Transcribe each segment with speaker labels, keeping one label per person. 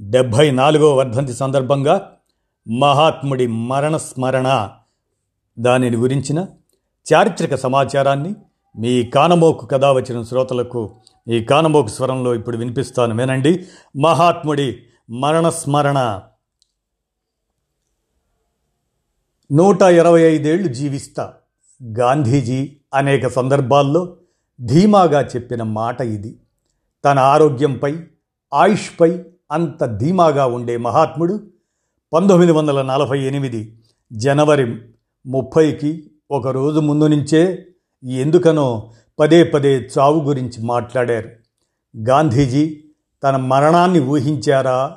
Speaker 1: డెబ్భై నాలుగో వర్ధంతి సందర్భంగా మహాత్ముడి మరణ స్మరణ దానిని గురించిన చారిత్రక సమాచారాన్ని మీ కానమోకు కథ వచ్చిన శ్రోతలకు ఈ కానమోకు స్వరంలో ఇప్పుడు వినిపిస్తాను వినండి. మహాత్ముడి మరణ స్మరణ నూట ఇరవై ఐదేళ్ళు జీవిస్తా గాంధీజీ అనేక సందర్భాల్లో ధీమాగా చెప్పిన మాట ఇది. తన ఆరోగ్యంపై ఆయుష్పై అంత ధీమాగా ఉండే మహాత్ముడు పంతొమ్మిది వందల నలభై ఎనిమిది జనవరి ముప్పైకి ఒక రోజు ముందు నుంచే ఎందుకనో పదే పదే చావు గురించి మాట్లాడారు. గాంధీజీ తన మరణాన్ని ఊహించారా?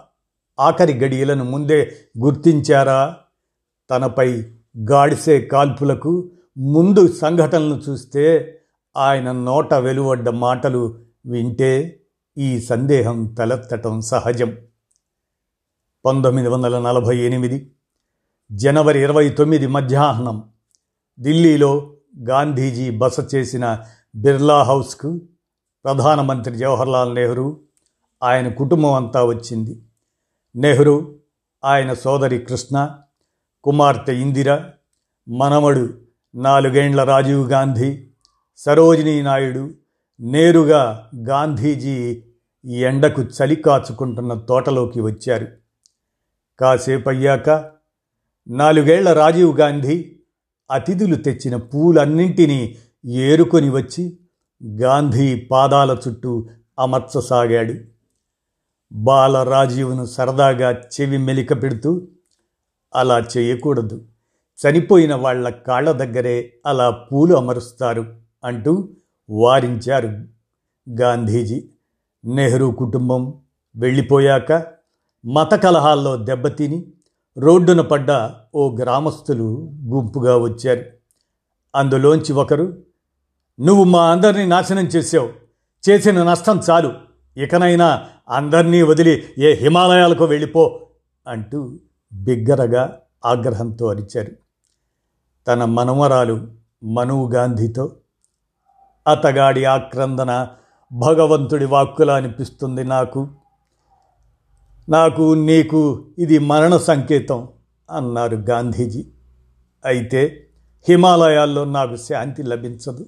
Speaker 1: ఆఖరి గడియలను ముందే గుర్తించారా? తనపై గాడిసే కాల్పులకు ముందు సంఘటనలు చూస్తే ఆయన నోట వెలువడ్డ మాటలు వింటే ఈ సందేహం తలెత్తటం సహజం. పంతొమ్మిది వందల నలభై ఎనిమిది జనవరి ఇరవై తొమ్మిది మధ్యాహ్నం ఢిల్లీలో గాంధీజీ బస చేసిన బిర్లా హౌస్కు ప్రధానమంత్రి జవహర్లాల్ నెహ్రూ ఆయన కుటుంబం అంతా వచ్చింది. నెహ్రూ ఆయన సోదరి కృష్ణ కుమార్తె ఇందిర మనవడు నాలుగేండ్ల రాజీవ్ గాంధీ సరోజినీ నాయుడు నేరుగా గాంధీజీ ఎండకు చలి కాచుకుంటున్న తోటలోకి వచ్చారు. కాసేపు అయ్యాక నాలుగేళ్ళ రాజీవ్ గాంధీ అతిథులు తెచ్చిన పూలన్నింటినీ ఏరుకొని వచ్చి గాంధీ పాదాల చుట్టూ అమర్చసాగాడు. బాల రాజీవ్ను సరదాగా చెవి మెలిక పెడుతూ అలా చేయకూడదు. చనిపోయిన వాళ్ళ కాళ్ళ దగ్గరే అలా పూలు అమరుస్తారు అంటూ వారించారు. గాంధీజీ నెహ్రూ కుటుంబం వెళ్ళిపోయాక మత కలహాల్లో దెబ్బతిని రోడ్డున పడ్డ ఓ గ్రామస్తులు గుంపుగా వచ్చారు. అందులోంచి ఒకరు నువ్వు మా అందరినీ నాశనం చేసావు చేసిన నష్టం చాలు. ఇకనైనా అందరినీ వదిలి ఏ హిమాలయాలకు వెళ్ళిపో అంటూ బిగ్గరగా ఆగ్రహంతో అరిచారు. తన మనవరాలు మనువు గాంధీతో అతగాడి ఆక్రందన భగవంతుడి వాక్కులా అనిపిస్తుంది నాకు. నాకు నీకు ఇది మరణ సంకేతం అన్నారు గాంధీజీ. అయితే హిమాలయాల్లో నాకు శాంతి లభించదు.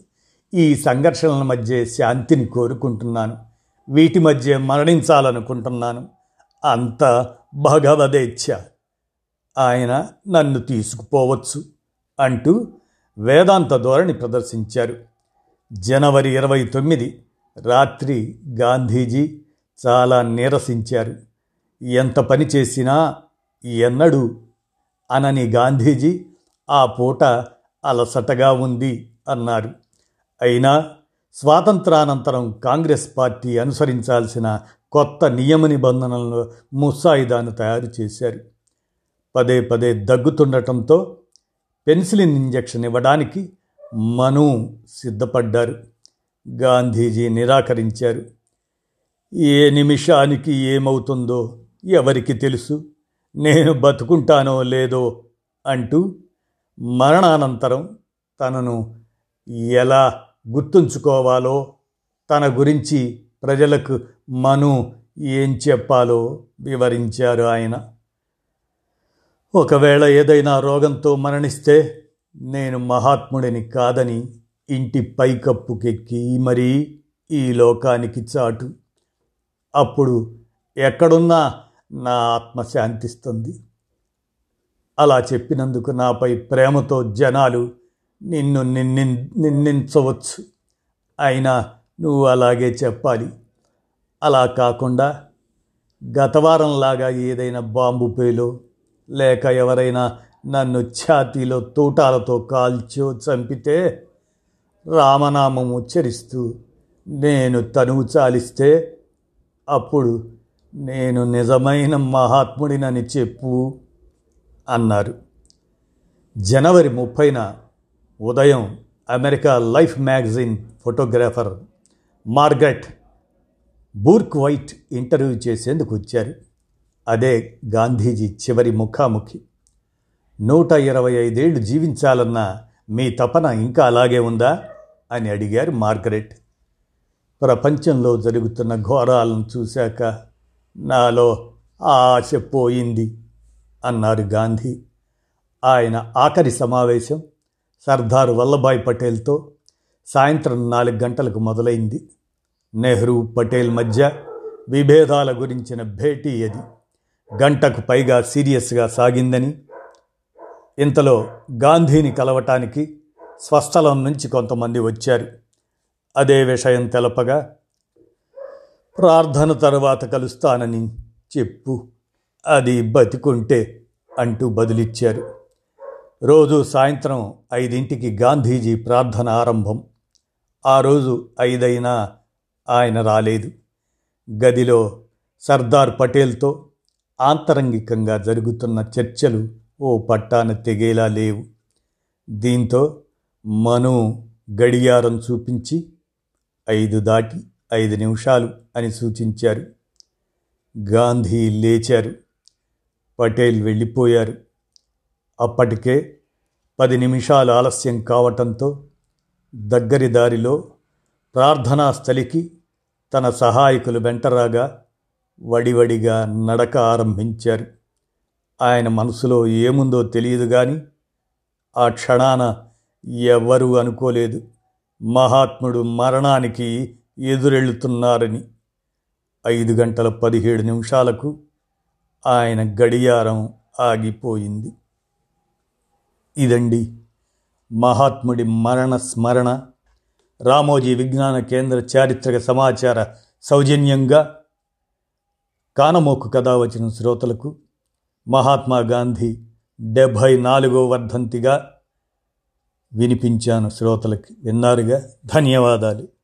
Speaker 1: ఈ సంఘర్షణల మధ్య శాంతిని కోరుకుంటున్నాను. వీటి మధ్య మరణించాలనుకుంటున్నాను. అంత భగవదేచ్ఛ. ఆయన నన్ను తీసుకుపోవచ్చు అంటూ వేదాంత ధోరణి ప్రదర్శించారు. జనవరి ఇరవై తొమ్మిది రాత్రి గాంధీజీ చాలా నీరసించారు. ఎంత పని చేసినా ఎన్నడూ అనని గాంధీజీ ఆ పూట అలసటగా ఉంది అన్నారు. అయినా స్వాతంత్రానంతరం కాంగ్రెస్ పార్టీ అనుసరించాల్సిన కొత్త నియమ నిబంధనలను ముసాయిదాను తయారు చేశారు. పదే పదే దగ్గుతుండటంతో పెన్సిలిన్ ఇంజెక్షన్ ఇవ్వడానికి మను సిద్ధపడ్డారు. గాంధీజీ నిరాకరించారు. ఏ నిమిషానికి ఏమవుతుందో ఎవరికి తెలుసు? నేను బతుకుంటానో లేదో అంటూ మరణానంతరం తనను ఎలా గుర్తుంచుకోవాలో తన గురించి ప్రజలకు మను ఏం చెప్పాలో వివరించారు ఆయన. ఒకవేళ ఏదైనా రోగంతో మరణిస్తే నేను మహాత్ముడిని కాదని ఇంటి పైకప్పుకెక్కి మరీ ఈ లోకానికి చాటు. అప్పుడు ఎక్కడున్నా నా ఆత్మ శాంతిస్తుంది. అలా చెప్పినందుకు నాపై ప్రేమతో జనాలు నిన్ను నిన్ని నిందించవచ్చు అయినా నువ్వు అలాగే చెప్పాలి. అలా కాకుండా గతవారంలాగా ఏదైనా బాంబు పేలో లేక ఎవరైనా నన్ను ఛాతీలో తూటాలతో కాల్చో చంపితే రామనామం ఉచ్చరిస్తూ నేను తనువు చాలిస్తే అప్పుడు నేను నిజమైన మహాత్ముడినని చెప్పు అన్నారు. జనవరి ముప్పైన ఉదయం America life magazine photographer Margaret Bourke White interview చేసేందుకు వచ్చారు. అదే గాంధీజీ చివరి ముఖాముఖి. నూట ఇరవై ఐదేళ్ళు జీవించాలన్న మీ తపన ఇంకా అలాగే ఉందా? అని అడిగారు మార్గరెట్. ప్రపంచంలో జరుగుతున్న ఘోరాలను చూశాక నాలో ఆశ పోయింది అన్నారు గాంధీ. ఆయన ఆఖరి సమావేశం సర్దార్ వల్లభాయ్ పటేల్తో సాయంత్రం నాలుగు గంటలకు మొదలైంది. నెహ్రూ పటేల్ మధ్య విభేదాల గురించిన భేటీ అది. గంటకు పైగా సీరియస్గా సాగిందని ఇంతలో గాంధీని కలవటానికి స్వస్థలం నుంచి కొంతమంది వచ్చారు. అదే విషయం తెలపగా ప్రార్థన తర్వాత కలుస్తానని చెప్పు అది బతికుంటే అంటూ బదులిచ్చారు. రోజు సాయంత్రం ఐదింటికి గాంధీజీ ప్రార్థన ఆరంభం. ఆ రోజు ఐదైనా ఆయన రాలేదు. గదిలో సర్దార్ పటేల్తో ఆంతరంగికంగా జరుగుతున్న చర్చలు ఓ పట్టాన తెగేలా లేవు. దీంతో మను గడియారం చూపించి ఐదు దాటి ఐదు నిమిషాలు అని సూచించారు. గాంధీ లేచారు. పటేల్ వెళ్ళిపోయారు. అప్పటికే పది నిమిషాలు ఆలస్యం కావటంతో దగ్గరి దారిలో ప్రార్థనా స్థలికి తన సహాయకులు వెంటరాగా వడివడిగా నడక ఆరంభించారు. ఆయన మనసులో ఏముందో తెలియదు కానీ ఆ క్షణాన ఎవ్వరూ అనుకోలేదు. మహాత్ముడు మరణానికి ఎదురెళ్తున్నారని. ఐదు గంటల పదిహేడు నిమిషాలకు ఆయన గడియారం ఆగిపోయింది. ఇదండి మహాత్ముడి మరణ స్మరణ. రామోజీ విజ్ఞాన కేంద్ర చారిత్రక సమాచార సౌజన్యంగా కానమోకు కథ వచ్చిన శ్రోతలకు మహాత్మా గాంధీ డెబ్భై నాలుగో వర్ధంతిగా వినిపించాను శ్రోతలకి విన్నారుగా. ధన్యవాదాలు.